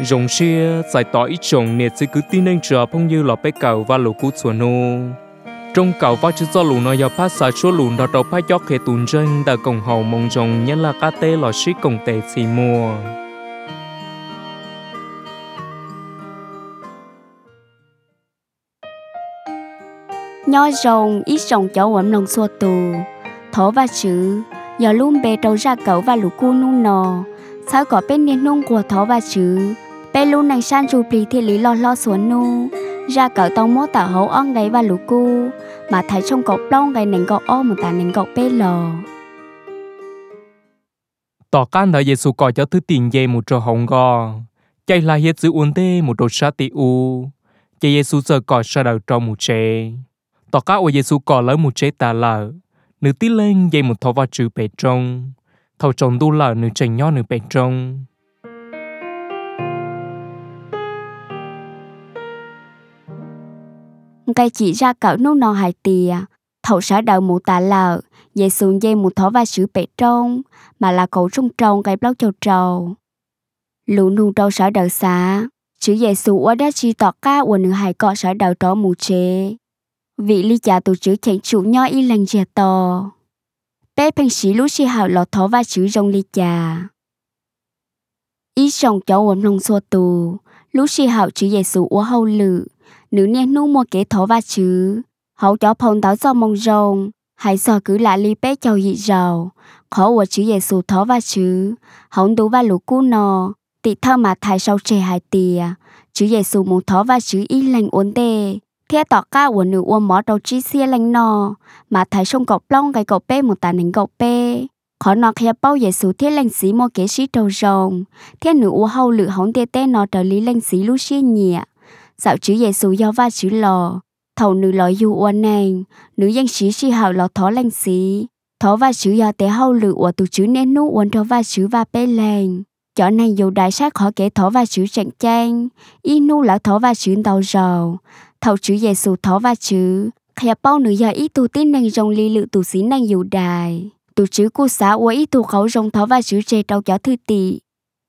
rồng xia, giải tỏ ít chồng nè sẽ cứ tin anh chờ phong như là bé cầu và lũ cú chuột nô. Trong cầu và chữ do lũ nó giờ phát xả số lũ đó đầu phát gió khề tùn chân đã cùng hậu mong rồng, nhân là cá tê lò xí cùng tệ xì mua nho rồng ít rồng cháu ấm lòng xua tù. Thổ và chữ, giờ luôn bề đầu ra cậu và lũ cu nung nò. Sao có bên niên nung của thổ và chữ bé lu nàng san chu bì thì lý lo lo xuống nu. Ra cỡ tông mốt tả hấu ong gáy và lũ cu. Mà thấy trong cậu long gáy nền cậu ong mà ta nền cậu bê lò tỏ can đã Giêsu coi cho thứ tiền dây một trò hồng gò. Chạy là hết giữ uốn tê một đồ sát tị u. Chạy Giêsu giờ coi sa đầu trong một chế tỏ cá ô Giêsu coi lấy một chế tà lợ nữ tí lên dây một thọ vào chữ bề trong thầu chồng tu lợ nữ chành nho, nữ bề trong cây chỉ ra cậu nô nò hài tìa thầu sở đầu mụ tà lờ dây xuống dây một thỏ và sữa bể trông, mà là cậu trong trông cái bóc châu trầu. Lũ nụ trâu sở đầu xá chữ dây xuống ở đó chỉ tọt ca của nữ hài cọ sở đầu đó mù chế vị ly trà tổ chữ chẳng chủ nho y lành dè to bé phanh sĩ lũ chi hào lọt thó và chữ rong ly trà ý sòng cháu ổn lòng xua tù lũ chi hào chữ dây xuống ở hậu lự nữ niên nu mua kế thổ và chứ hậu cho phong táo do mong rồng, hãy sợ cứ lại li bé chầu dị giàu khó của chữ giê xu thó và chứ hậu đủ và lũ cu nò. Tị thơ mà thải sau trẻ hai tìa, chữ giê xu một thó và chứ y lành ổn tê. Thế tỏ ca của nữ uôn mỏ đầu chi xia lành nò, mà thấy sông cọc long cái cọc bê một tàn hình cọc bê. Khó nọ khía bao giờ số thiết lành xí mô kế sĩ đầu rồng thế nữ u hậu lự hóng tê tê nọ trở lý lành xí lưu xia nhẹ dạo chữ giê số do va chữ lò, thầu nữ lò yu uốn nàng nữ danh sĩ si hào lò thó lanh xí thó va chữ do tế hâu lự của tụ chữ nên nú uốn thó va chữ va bê lèn chỗ này dù đại sát khó kể thó va chữ trận tranh y nu lão thó va chữ đầu rầu thầu chữ Giêsu thó va chữ khẹp bao nữ giờ ít tu tin năng rồng li lự tu xí năng dù đài. Tụ chữ cô xã của ít tụ khẩu rồng thó va chữ chê trâu chó thư tị.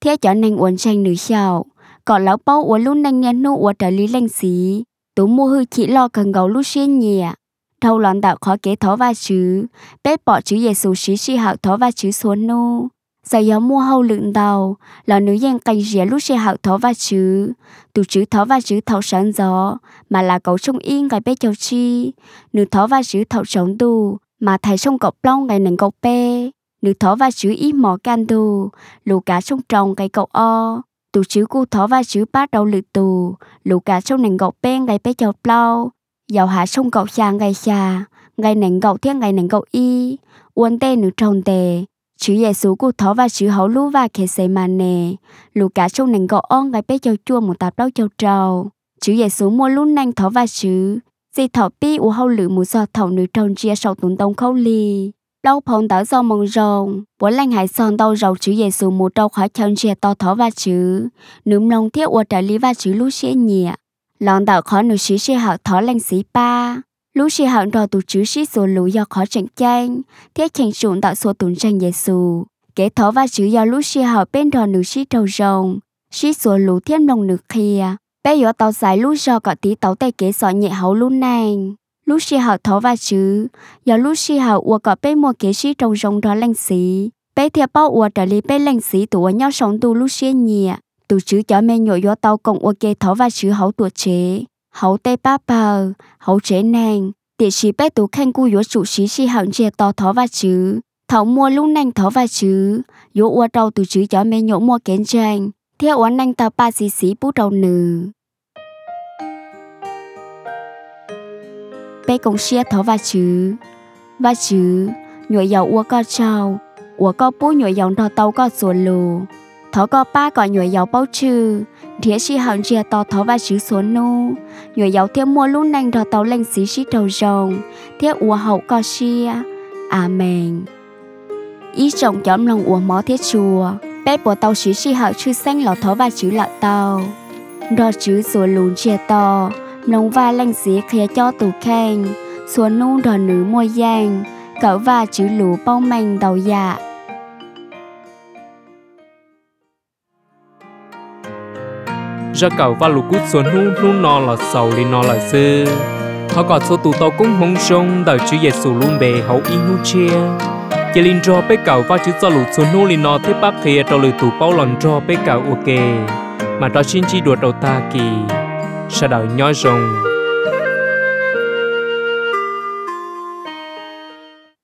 Thế chỗ nàng uốn tranh nữ xào còn lão bao ua luôn năng nhăn nu ua trở lý lanh xí. Tu mua hư chỉ lo cần gấu lu xuyên nhẹ. Thâu lòn đạo khó kế thó va chữ bếp bỏ chữ Giêsu xí xí hạo thó va chữ xuống nu giờ gió mua hâu lượng đầu là nữ giang cành rỉa lúc xe hạo thó va chứ. Từ chữ thó va chữ thấu sáng gió, mà là cậu trung yên cái bé cháu chi. Nữ thó va chữ thấu sống tu mà thầy sông cậu plong ngày nền cậu pe nữ thó va chữ ít mỏ can tu lù cá sông trồng cái cậu o tu chữ cu thó và chữ bát đầu lự tù, lũ cá sông nền gọc pen cái bé châu plau giàu hạ sông gọc chàng cái xa ngày nền gọc thiên ngày nền gọc y, uốn tê nữ tròn tề. Chữ xu cu thó và chữ hậu lũ và khe xe mà nè lũ cá trong nền gọc on cái bé châu chua một tạp đau châu trâu chữ Giêsu mua lũ nành thó và chữ dì thọ pi u hậu lử một giọt thầu nữ tròn chia sầu tốn tông khâu lì. Đâu phong tỏ do mong rồng bố lành hải son đâu rầu chữ Giêsu một đau khóa chân chia to thó và chữ. Núm lòng thiết ua trả lý và chữ lú xế nhẹ. Lòng tạo khó nữ sĩ xế hậu thó lành sĩ ba. Lũ sĩ hậu đò tù chữ sĩ số lũ do khó trận tranh thiết tranh sụn tạo số tùn tranh giê xù kế thó và chữ do lũ sĩ hậu bên đò nữ sĩ trâu rồng. Sĩ số lũ thiết nồng nữ kia bé yếu tàu dài lũ do cả tí tàu tay kế sọ nhẹ hấu lũ nàng lúc sĩ hào thó và chữ do lúc sĩ hào ua có bé mua kế sĩ trong rồng đó lành xí bé thiệp bao ua trở lý bé lành xí tụ nhau sống tu lúc sĩ nhẹ tụ chữ cho mẹ nhội do tàu cộng ua kế thó và chữ hấu tuổi chế. Hậu tây ba bờ hậu chế nàng tiệt sĩ bé tụ khen cu yếu chủ sĩ si hào chia to thó và chứ thấu mua lúc nành thó và chứ yếu ua đầu tụ chứ cho mẹ nhổ mua kiến tranh theo ua nành tao ba xí xí bút đầu nữ bé cũng xia thó và chứ và chứ nhồi dầu ua co trâu ua co bú, nhồi dầu đò tàu co sủa lù. Thó co ba gọi nhồi dầu bao trừ. Thế sĩ hạng chia to thó và chữ số nu. Nhồi dầu thêm mua lúc nành đò tàu lên xí xí đầu rồng. Thế ua hậu co xia. Amen. Ý trọng chấm lòng ua mó thiết chùa. Bé bộ tàu xí xí hậu chữ xanh lọ thó và chữ lọ tàu. Đó chữ số lùn chia to nông và lành xí khía cho tù khen Xuống nu đỏ nữ môi giang cỡ và chữ lù bao manh đầu dạ. Ra cậu và lũ cút xuống nu nu nó là sầu lên nó là dư họ có số tù tàu cũng hông sông đời chữ Giêsu luôn bề hậu y nu chia. Chỉ linh cho bế cậu và chữ cho lũ xuống nu lên nó thế bác khía cho lũ tù bao lần cho bế cậu, ok. Mà đó xin chỉ đùa đầu ta kì sao đời nhói rồng